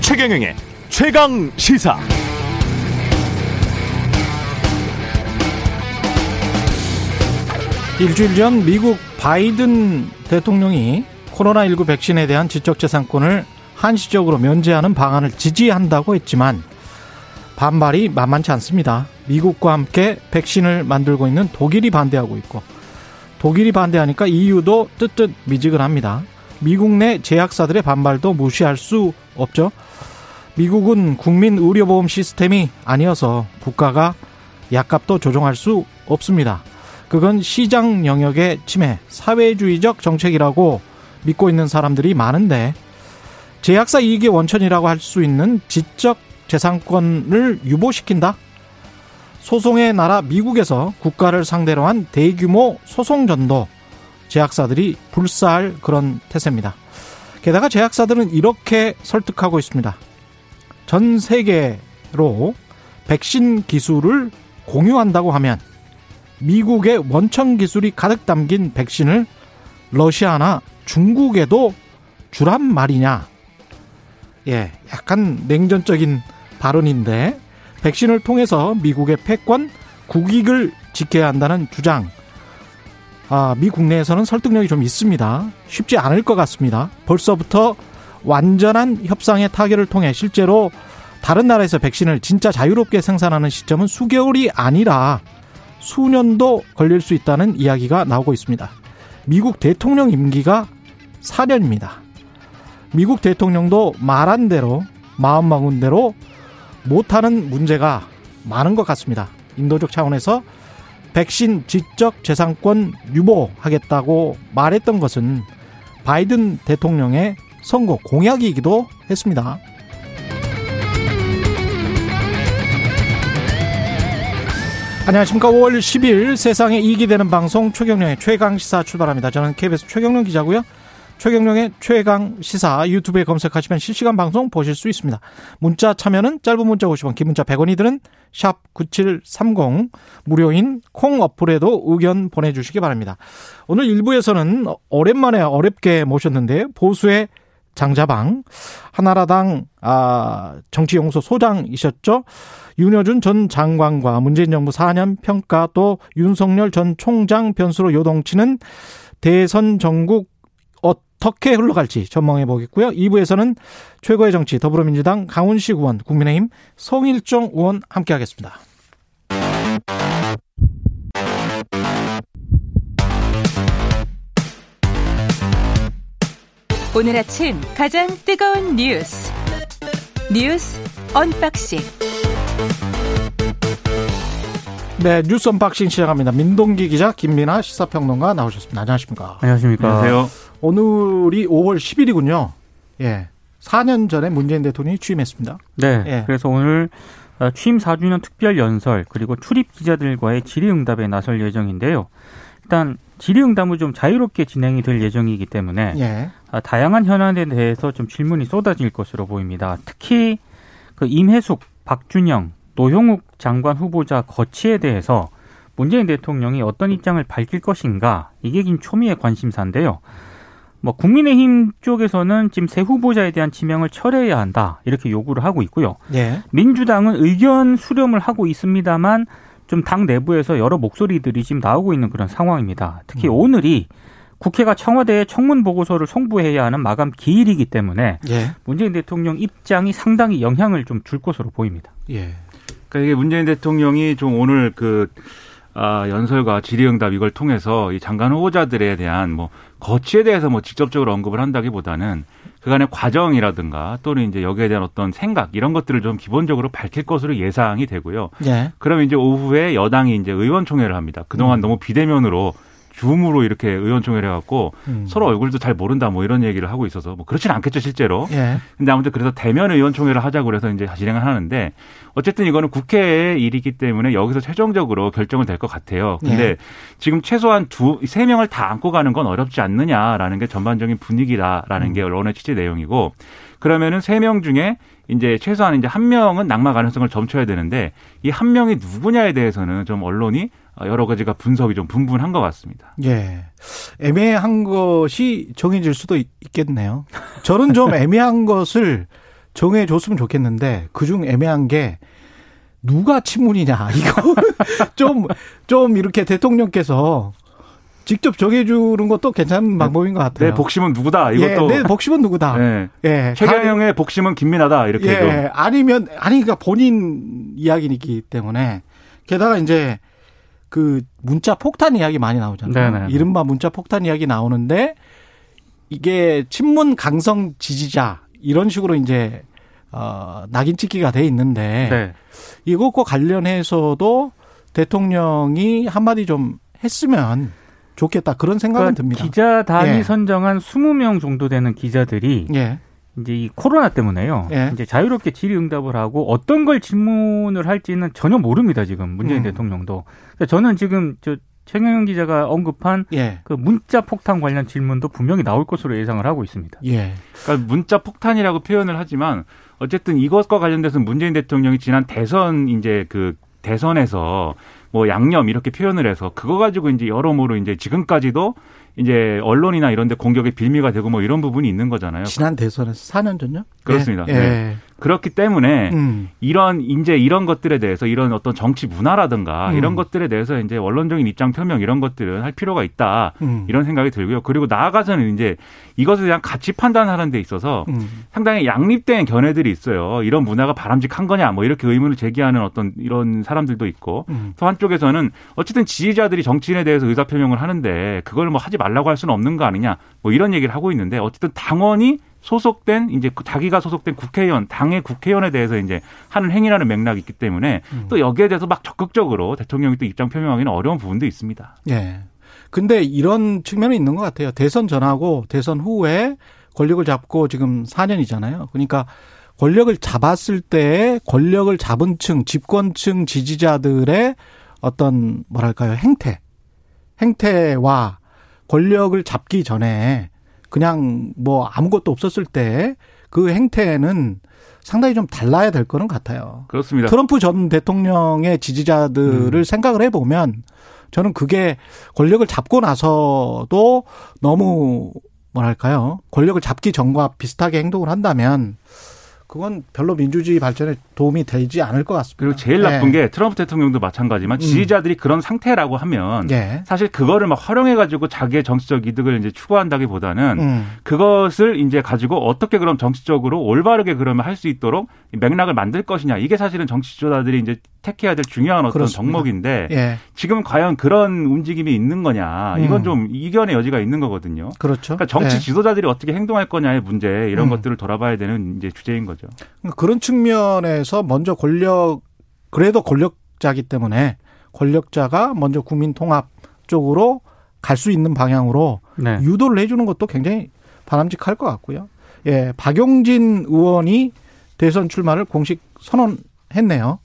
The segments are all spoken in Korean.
최경영의 최강 시사. 일주일 전 미국 바이든 대통령이 코로나19 백신에 대한 지적재산권을 한시적으로 면제하는 방안을 지지한다고 했지만 반발이 만만치 않습니다. 미국과 함께 백신을 만들고 있는 독일이 반대하고 있고 독일이 반대하니까 EU도 뜨뜻 미지근합니다. 미국 내 제약사들의 반발도 무시할 수 없죠. 미국은 국민 의료보험 시스템이 아니어서 국가가 약값도 조정할 수 없습니다. 그건 시장 영역의 침해, 사회주의적 정책이라고 믿고 있는 사람들이 많은데 제약사 이익의 원천이라고 할 수 있는 지적 재산권을 유보시킨다? 소송의 나라 미국에서 국가를 상대로 한 대규모 소송 전도 제약사들이 불사할 그런 태세입니다. 게다가 제약사들은 이렇게 설득하고 있습니다. 전 세계로 백신 기술을 공유한다고 하면 미국의 원천 기술이 가득 담긴 백신을 러시아나 중국에도 주란 말이냐. 예, 약간 냉전적인 발언인데 백신을 통해서 미국의 패권, 국익을 지켜야 한다는 주장. 아, 미 국내에서는 설득력이 좀 있습니다. 쉽지 않을 것 같습니다. 벌써부터 완전한 협상의 타결을 통해 실제로 다른 나라에서 백신을 진짜 자유롭게 생산하는 시점은 수개월이 아니라 수년도 걸릴 수 있다는 이야기가 나오고 있습니다. 미국 대통령 임기가 4년입니다. 미국 대통령도 말한 대로 마음 먹은 대로 못하는 문제가 많은 것 같습니다. 인도적 차원에서 백신 지적 재산권 유보하겠다고 말했던 것은 바이든 대통령의 선거 공약이기도 했습니다. 안녕하십니까. 5월 10일 세상에 이익이 되는 방송 최경령의 최강시사 출발합니다. 저는 KBS 최경령 기자고요. 최경령의 최강 시사 유튜브에 검색하시면 실시간 방송 보실 수 있습니다. 문자 참여는 짧은 문자 50원, 긴 문자 100원이 드는 샵 9730 무료인 콩 어플에도 의견 보내주시기 바랍니다. 오늘 1부에서는 오랜만에 어렵게 모셨는데 보수의 장자방 하나라당 아 정치연구소 소장이셨죠. 윤여준 전 장관과 문재인 정부 4년 평가 또 윤석열 전 총장 변수로 요동치는 대선 정국 어떻게 흘러갈지 전망해 보겠고요. 2부에서는 최고의 정치 더불어민주당 강훈식 의원, 국민의힘 성일종 의원 함께 하겠습니다. 오늘 아침 가장 뜨거운 뉴스 뉴스 unboxing 네, 뉴스 unboxing 시작합니다. 민동기 기자, 김민아 시사평론가 나오셨습니다. 안녕하십니까? 안녕하십니까? 안녕하세요. 오늘이 5월 10일이군요. 예. 4년 전에 문재인 대통령이 취임했습니다. 네. 예. 그래서 오늘 어, 취임 4주년 특별 연설 그리고 출입 기자들과의 질의응답에 나설 예정인데요. 일단 질의응답은 좀 자유롭게 진행이 될 예정이기 때문에 예. 아, 다양한 현안에 대해서 좀 질문이 쏟아질 것으로 보입니다. 특히 그 임혜숙, 박준영, 노형욱 장관 후보자 거치에 대해서 문재인 대통령이 어떤 입장을 밝힐 것인가 이게 긴 초미의 관심사인데요. 뭐 국민의힘 쪽에서는 지금 새 후보자에 대한 지명을 철회해야 한다 이렇게 요구를 하고 있고요. 예. 민주당은 의견 수렴을 하고 있습니다만 좀 당 내부에서 여러 목소리들이 지금 나오고 있는 그런 상황입니다. 특히 음. 오늘이 국회가 청와대에 청문 보고서를 송부해야 하는 마감 기일이기 때문에 예. 문재인 대통령 입장이 상당히 영향을 좀 줄 것으로 보입니다. 예. 그러니까 이게 문재인 대통령이 좀 오늘 그 아, 연설과 질의응답 이걸 통해서 이 장관 후보자들에 대한 뭐 거치에 대해서 뭐 직접적으로 언급을 한다기보다는 그간의 과정이라든가 또는 이제 여기에 대한 어떤 생각 이런 것들을 좀 기본적으로 밝힐 것으로 예상이 되고요. 예. 그러면 이제 오후에 여당이 이제 의원총회를 합니다. 그동안 음. 너무 비대면으로 줌으로 이렇게 의원총회를 해갖고 음. 서로 얼굴도 잘 모른다 뭐 이런 얘기를 하고 있어서 뭐 그렇진 않겠죠 실제로. 예. 근데 아무튼 그래서 대면 의원총회를 하자고 그래서 이제 진행을 하는데 어쨌든 이거는 국회의 일이기 때문에 여기서 최종적으로 결정을 될것 같아요. 근데 예. 지금 최소한 두 세 명을 다 안고 가는 건 어렵지 않느냐라는 게 전반적인 분위기다라는 게 언론의 취재 내용이고 그러면은 세 명 중에 이제 최소한 이제 한 명은 낙마 가능성을 점쳐야 되는데 이 한 명이 누구냐에 대해서는 좀 언론이 여러 가지가 분석이 좀 분분한 것 같습니다. 예. 애매한 것이 정해질 수도 있겠네요. 저는 좀 애매한 것을 정해줬으면 좋겠는데 그중 애매한 게 누가 친문이냐 이거 좀좀 이렇게 대통령께서 직접 정해주는 것도 괜찮은 방법인 것 같아요. 내 복심은 누구다 이것도 예, 내 복심은 누구다. 네. 예, 최경영의 복심은 김민하다 이렇게 예, 좀. 아니면 아니 그러니까 본인 이야기이기 때문에 게다가 이제 그 문자 폭탄 이야기 많이 나오잖아요. 네네. 이른바 문자 폭탄 이야기 나오는데 이게 친문 강성 지지자 이런 식으로 이제 어 낙인 찍기가 돼 있는데 네. 이것과 관련해서도 대통령이 한마디 좀 했으면 좋겠다 그런 생각은 그러니까 듭니다. 기자단이 예. 선정한 20명 정도 되는 기자들이 예. 이제 이 코로나 때문에요. 예. 이제 자유롭게 질의응답을 하고 어떤 걸 질문을 할지는 전혀 모릅니다. 지금 문재인 음. 대통령도. 그러니까 저는 지금 저 최경영 기자가 언급한 예. 그 문자 폭탄 관련 질문도 분명히 나올 것으로 예상을 하고 있습니다. 예. 그러니까 문자 폭탄이라고 표현을 하지만 어쨌든 이것과 관련돼서 문재인 대통령이 지난 대선 이제 그 대선에서 뭐 양념 이렇게 표현을 해서 그거 가지고 이제 여러모로 이제 지금까지도 이제 언론이나 이런 데 공격의 빌미가 되고 뭐 이런 부분이 있는 거잖아요. 지난 대선에서 4년 전요? 그렇습니다. 예. 네. 그렇기 때문에 음. 이런 이제 이런 것들에 대해서 이런 어떤 정치 문화라든가 음. 이런 것들에 대해서 이제 원론적인 입장 표명 이런 것들은 할 필요가 있다. 음. 이런 생각이 들고요. 그리고 나아가서는 이제 이것에 대한 가치 판단하는 데 있어서 음. 상당히 양립된 견해들이 있어요. 이런 문화가 바람직한 거냐 뭐 이렇게 의문을 제기하는 어떤 이런 사람들도 있고 음. 또 한쪽에서는 어쨌든 지지자들이 정치인에 대해서 의사 표명을 하는데 그걸 뭐 하지 말라고 할 수는 없는 거 아니냐 뭐 이런 얘기를 하고 있는데 어쨌든 당원이 소속된 이제 그 자기가 소속된 국회의원 당의 국회의원에 대해서 이제 하는 행위라는 맥락이 있기 때문에 음. 또 여기에 대해서 막 적극적으로 대통령이 또 입장 표명하기는 어려운 부분도 있습니다. 예. 근데 이런 측면이 있는 것 같아요. 대선 전하고 대선 후에 권력을 잡고 지금 4년이잖아요. 그러니까 권력을 잡았을 때 권력을 잡은 층, 집권층 지지자들의 어떤 뭐랄까요 행태, 행태와 권력을 잡기 전에 그냥 뭐 아무것도 없었을 때 그 행태는 상당히 좀 달라야 될 거는 같아요. 그렇습니다. 트럼프 전 대통령의 지지자들을 음. 생각을 해보면 저는 그게 권력을 잡고 나서도 너무 뭐랄까요 권력을 잡기 전과 비슷하게 행동을 한다면 그건 별로 민주주의 발전에 도움이 되지 않을 것 같습니다. 그리고 제일 나쁜 게 트럼프 대통령도 마찬가지만 음. 지지자들이 그런 상태라고 하면 예. 사실 그거를 막 활용해가지고 자기의 정치적 이득을 이제 추구한다기보다는 음. 그것을 이제 가지고 어떻게 그럼 정치적으로 올바르게 그러면 할 수 있도록 맥락을 만들 것이냐 이게 사실은 정치 지도자들이 이제 택해야 될 중요한 어떤 그렇습니다. 덕목인데 예. 지금 과연 그런 움직임이 있는 거냐 이건 음. 좀 이견의 여지가 있는 거거든요. 그렇죠. 그러니까 정치 예. 지도자들이 어떻게 행동할 거냐의 문제 이런 음. 것들을 돌아봐야 되는 이제 주제인 거죠. 그런 측면에서 먼저 권력 그래도 권력자기 때문에 권력자가 먼저 국민 통합 쪽으로 갈 수 있는 방향으로 네. 유도를 해주는 것도 굉장히 바람직할 것 같고요. 예, 박용진 의원이 대선 출마를 공식 선언했네요.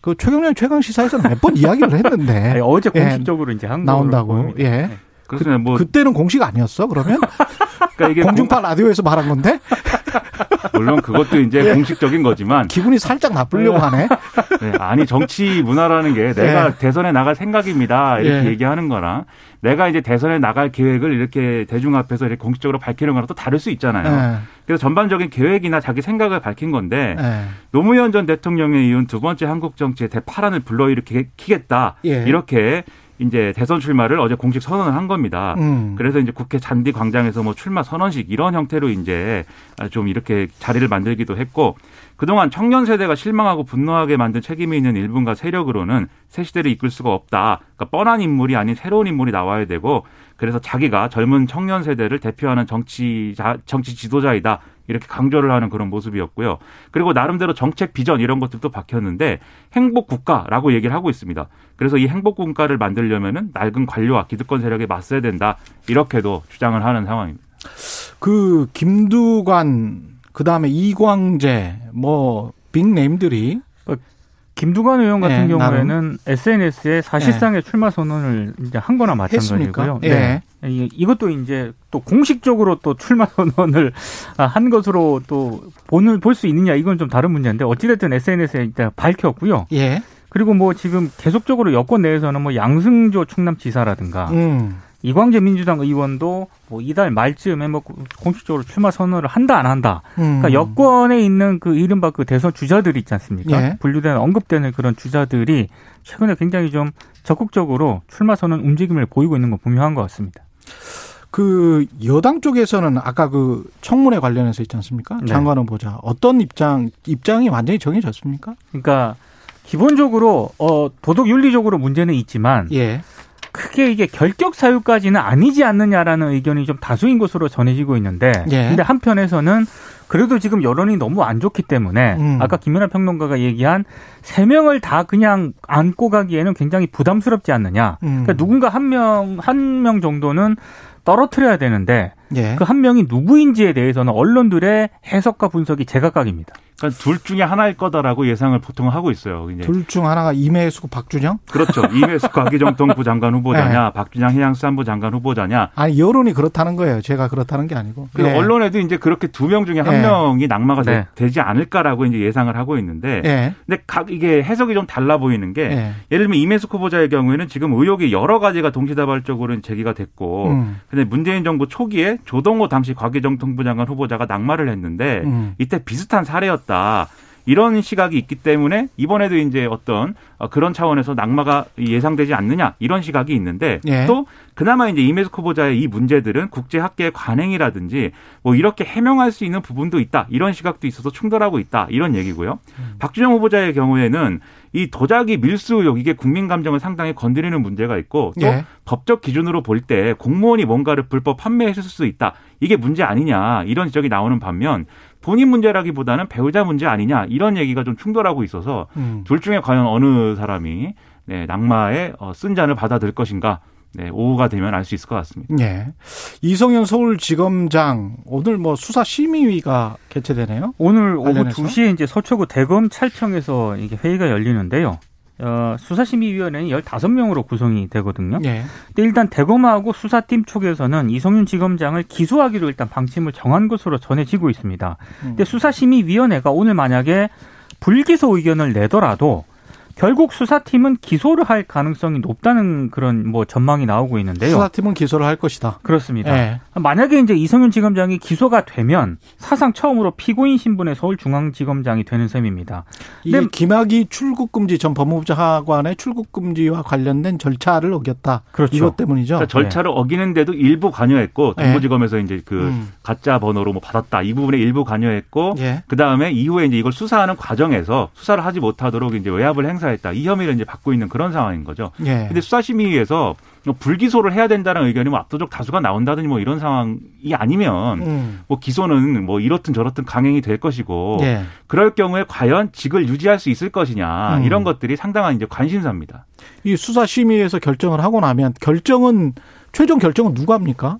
그 최경련 최강 시사에서는 몇번 이야기를 했는데 아니, 어제 예, 공식적으로 이제 한 나온다고. 예. 네. 그렇습니다. 뭐 그때는 공식 아니었어? 그러면 그러니까 이게 공중파 라디오에서 말한 건데 공- 물론 그것도 이제 예. 공식적인 거지만 기분이 살짝 나쁘려고 하네. 네, 아니 정치 문화라는 게 내가 대선에 나갈 생각입니다 이렇게 예. 얘기하는 거랑 내가 이제 대선에 나갈 계획을 이렇게 대중 앞에서 이렇게 공식적으로 밝히는 거랑 또 다를 수 있잖아요. 예, 그래서 전반적인 계획이나 자기 생각을 밝힌 건데 예. 노무현 전 대통령에 이은 두 번째 한국 정치의 대파란을 불러일으키겠다 예. 이렇게 이제 대선 출마를 어제 공식 선언을 한 겁니다. 음. 그래서 이제 국회 잔디 광장에서 뭐 출마 선언식 이런 형태로 이제 좀 이렇게 자리를 만들기도 했고 그동안 청년 세대가 실망하고 분노하게 만든 책임이 있는 일분과 세력으로는 새 시대를 이끌 수가 없다. 그러니까 뻔한 인물이 아닌 새로운 인물이 나와야 되고 그래서 자기가 젊은 청년 세대를 대표하는 정치 정치 지도자이다. 이렇게 강조를 하는 그런 모습이었고요. 그리고 나름대로 정책 비전 이런 것들도 박혔는데 행복 국가라고 얘기를 하고 있습니다. 그래서 이 행복 국가를 만들려면은 낡은 관료와 기득권 세력에 맞서야 된다. 이렇게도 주장을 하는 상황입니다. 그 김두관 그다음에 이광재 뭐 빅네임들이 김두관 의원 같은 예, 경우에는 SNS에 사실상의 출마 선언을 이제 한 거나 마찬가지고요. 네. 이- 이것도 이제 또 공식적으로 또 출마 선언을 아, 한 것으로 또 본을 볼 수 있느냐 이건 좀 다른 문제인데 어찌됐든 SNS에 일단 밝혔고요. 예. 그리고 뭐 지금 계속적으로 여권 내에서는 뭐 양승조 충남지사라든가 음. 이광재 민주당 의원도 뭐 이달 말쯤에 뭐 공식적으로 출마 선언을 한다 안 한다. 음. 그러니까 여권에 있는 그 이른바 그 대선 주자들이 있지 않습니까? 예. 분류되는 언급되는 그런 주자들이 최근에 굉장히 좀 적극적으로 출마 선언 움직임을 보이고 있는 건 분명한 것 같습니다. 그 여당 쪽에서는 아까 그 청문회 관련해서 있지 않습니까? 네. 장관 후보자 어떤 입장 입장이 완전히 정해졌습니까? 그러니까 기본적으로 어 도덕 윤리적으로 문제는 있지만 예. 크게 이게 결격 사유까지는 아니지 않느냐라는 의견이 좀 다수인 것으로 전해지고 있는데 예. 근데 한편에서는 그래도 지금 여론이 너무 안 좋기 때문에 음. 아까 김연아 평론가가 얘기한 세 명을 다 그냥 안고 가기에는 굉장히 부담스럽지 않느냐. 음. 그러니까 누군가 한 명 한 명 정도는 떨어뜨려야 되는데 예. 그한 명이 누구인지에 대해서는 언론들의 해석과 분석이 제각각입니다. 그러니까 둘 중에 하나일 거다라고 예상을 보통 하고 있어요. 둘 중 하나가 임혜수 박준영? 그렇죠. 이메스 과기정통부 장관 후보자냐, 박준양 해양수산부 장관 후보자냐. 아니 여론이 그렇다는 거예요. 제가 그렇다는 게 아니고. 그 예. 언론에도 이제 그렇게 두 명 중에 한 예. 명이 낙마가 네. 되, 지 않을까라고 이제 예상을 하고 있는데, 예. 근데 각 이게 해석이 좀 달라 보이는 게 예. 예를 들면 이메스 후보자의 경우에는 지금 의혹이 여러 가지가 동시다발적으로 제기가 됐고, 음. 근데 문재인 정부 초기에 조동호 당시 과기정통부 장관 후보자가 낙마를 했는데 음. 이때 비슷한 사례였 다. 이런 시각이 있기 때문에 이번에도 이제 어떤 어, 그런 차원에서 낙마가 예상되지 않느냐 이런 시각이 있는데 예. 또 그나마 이제 이메스 후보자의 이 문제들은 국제 학계의 관행이라든지 뭐 이렇게 해명할 수 있는 부분도 있다 이런 시각도 있어서 충돌하고 있다 이런 얘기고요. 박준영 후보자의 경우에는 이 도자기 밀수 의혹 이게 국민 감정을 상당히 건드리는 문제가 있고 또 예. 법적 기준으로 볼 때 공무원이 뭔가를 불법 판매했을 수 있다. 이게 문제 아니냐. 이런 지적이 나오는 반면 본인 문제라기보다는 배우자 문제 아니냐. 이런 얘기가 좀 충돌하고 있어서 음. 둘 중에 과연 어느 사람이 네, 낙마의 어, 쓴 잔을 받아들 것인가. 네, 오후가 되면 알 수 있을 것 같습니다. 예. 이성현 서울지검장 오늘 뭐 수사 심의위가 개최되네요. 오늘 오후 관련해서? 2시에 이제 서초구 대검 찰청에서 이게 회의가 열리는데요. 어, 수사심의위원회는 15명으로 구성이 되거든요. 예. 근데 일단 대검하고 수사팀 쪽에서는 이성윤 지검장을 기소하기로 일단 방침을 정한 것으로 전해지고 있습니다. 음. 근데 수사심의위원회가 오늘 만약에 불기소 의견을 내더라도 결국 수사팀은 기소를 할 가능성이 높다는 그런 뭐 전망이 나오고 있는데요. 수사팀은 기소를 할 것이다. 그렇습니다. 예. 만약에 이제 이성윤 지검장이 기소가 되면 사상 처음으로 피고인 신분의 서울중앙지검장이 되는 셈입니다. 이게 네. 김학의 출국 금지 전 법무부 차관의 출국 금지와 관련된 절차를 어겼다. 그렇죠. 이것 때문이죠. 그러니까 절차를 어기는데도 일부 관여했고 네. 동부지검에서 이제 그 음. 가짜 번호로 뭐 받았다 이 부분에 일부 관여했고 예. 그 다음에 이후에 이제 이걸 수사하는 과정에서 수사를 하지 못하도록 이제 외압을 행사했다 이 혐의를 이제 받고 있는 그런 상황인 거죠. 예. 근데 수사심의위에서 뭐 불기소를 해야 된다는 의견이 뭐 압도적 다수가 나온다든지 뭐 이런 상황이 아니면 음. 뭐 기소는 뭐 이렇든 저렇든 강행이 될 것이고 예. 그럴 경우에 과연 직을 유지할 수 있을 것이냐 음. 이런 것들이 상당한 이제 관심사입니다. 이 수사 심의에서 결정을 하고 나면 결정은 최종 결정은 누가 합니까?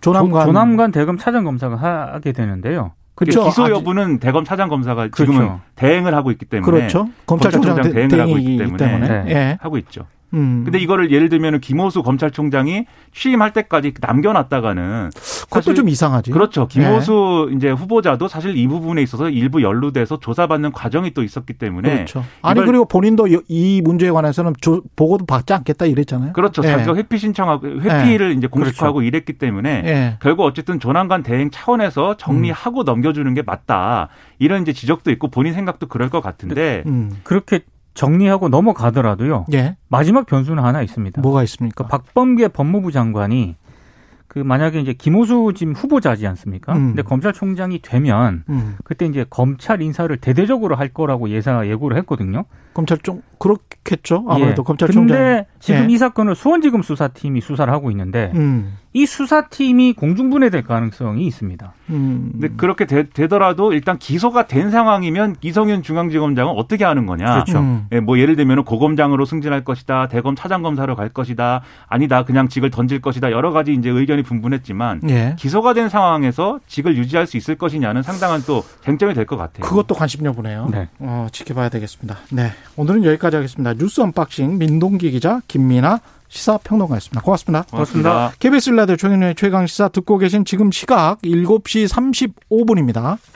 조남관. 조, 남관 대검 차장 검사가 하게 되는데요. 그렇죠. 기소 아직- 여부는 대검 차장 검사가 그렇죠. 지금은 대행을 하고 있기 때문에 그렇죠. 검찰총장 검찰총장 대- 대행을 하고 있기 때문에 때문에. 네. 예. 하고 있죠. 음. 근데 이거를 예를 들면 김호수 검찰총장이 취임할 때까지 남겨놨다가는 그것도 좀 이상하지. 그렇죠. 김호수 이제 후보자도 사실 이 부분에 있어서 일부 연루돼서 조사받는 과정이 또 있었기 때문에 그렇죠. 아니 그리고 본인도 여- 이 문제에 관해서는 조- 보고도 받지 않겠다 이랬잖아요. 그렇죠. 예. 자기가 회피 신청하고 회피를 이제 공식화하고 이랬기 때문에 예. 결국 어쨌든 조남관 대행 차원에서 정리하고 넘겨주는 게 맞다. 이런 이제 지적도 있고 본인 생각도 그럴 것 같은데 음. 그렇게 정리하고 넘어가더라도요. 예. 마지막 변수는 하나 있습니다. 뭐가 있습니까? 그 박범계 법무부 장관이 그 만약에 이제 김호수 지금 후보자지 않습니까? 음. 근데 검찰총장이 되면 음. 그때 이제 검찰 인사를 대대적으로 할 거라고 예상 예고를 했거든요. 검찰총 그렇겠죠. 아무래도 예. 검찰총장. 근데 지금 예. 이 사건을 수원지검 수사팀이 수사를 하고 있는데 음. 이 수사팀이 공중분해될 가능성이 있습니다. 음. 근데 그렇게 되, 더라도 일단 기소가 된 상황이면 이성윤 중앙지검장은 어떻게 하는 거냐? 그렇죠. 음. 예, 뭐 예를 들면 고검장으로 승진할 것이다, 대검 차장 검사로 갈 것이다, 아니다 그냥 직을 던질 것이다 여러 가지 이제 의견이 분분했지만 예. 기소가 된 상황에서 직을 유지할 수 있을 것이냐는 상당한 또 쟁점이 될 것 같아요. 그것도 관심 여부네요. 네. 어, 지켜봐야 되겠습니다. 네. 오늘은 여기까지 하겠습니다. 뉴스 unboxing 민동기 기자 김민아 시사평론가였습니다. 고맙습니다. 고맙습니다. KBS 라디오 최경영의 최강 시사 듣고 계신 지금 시각 7시 35분입니다.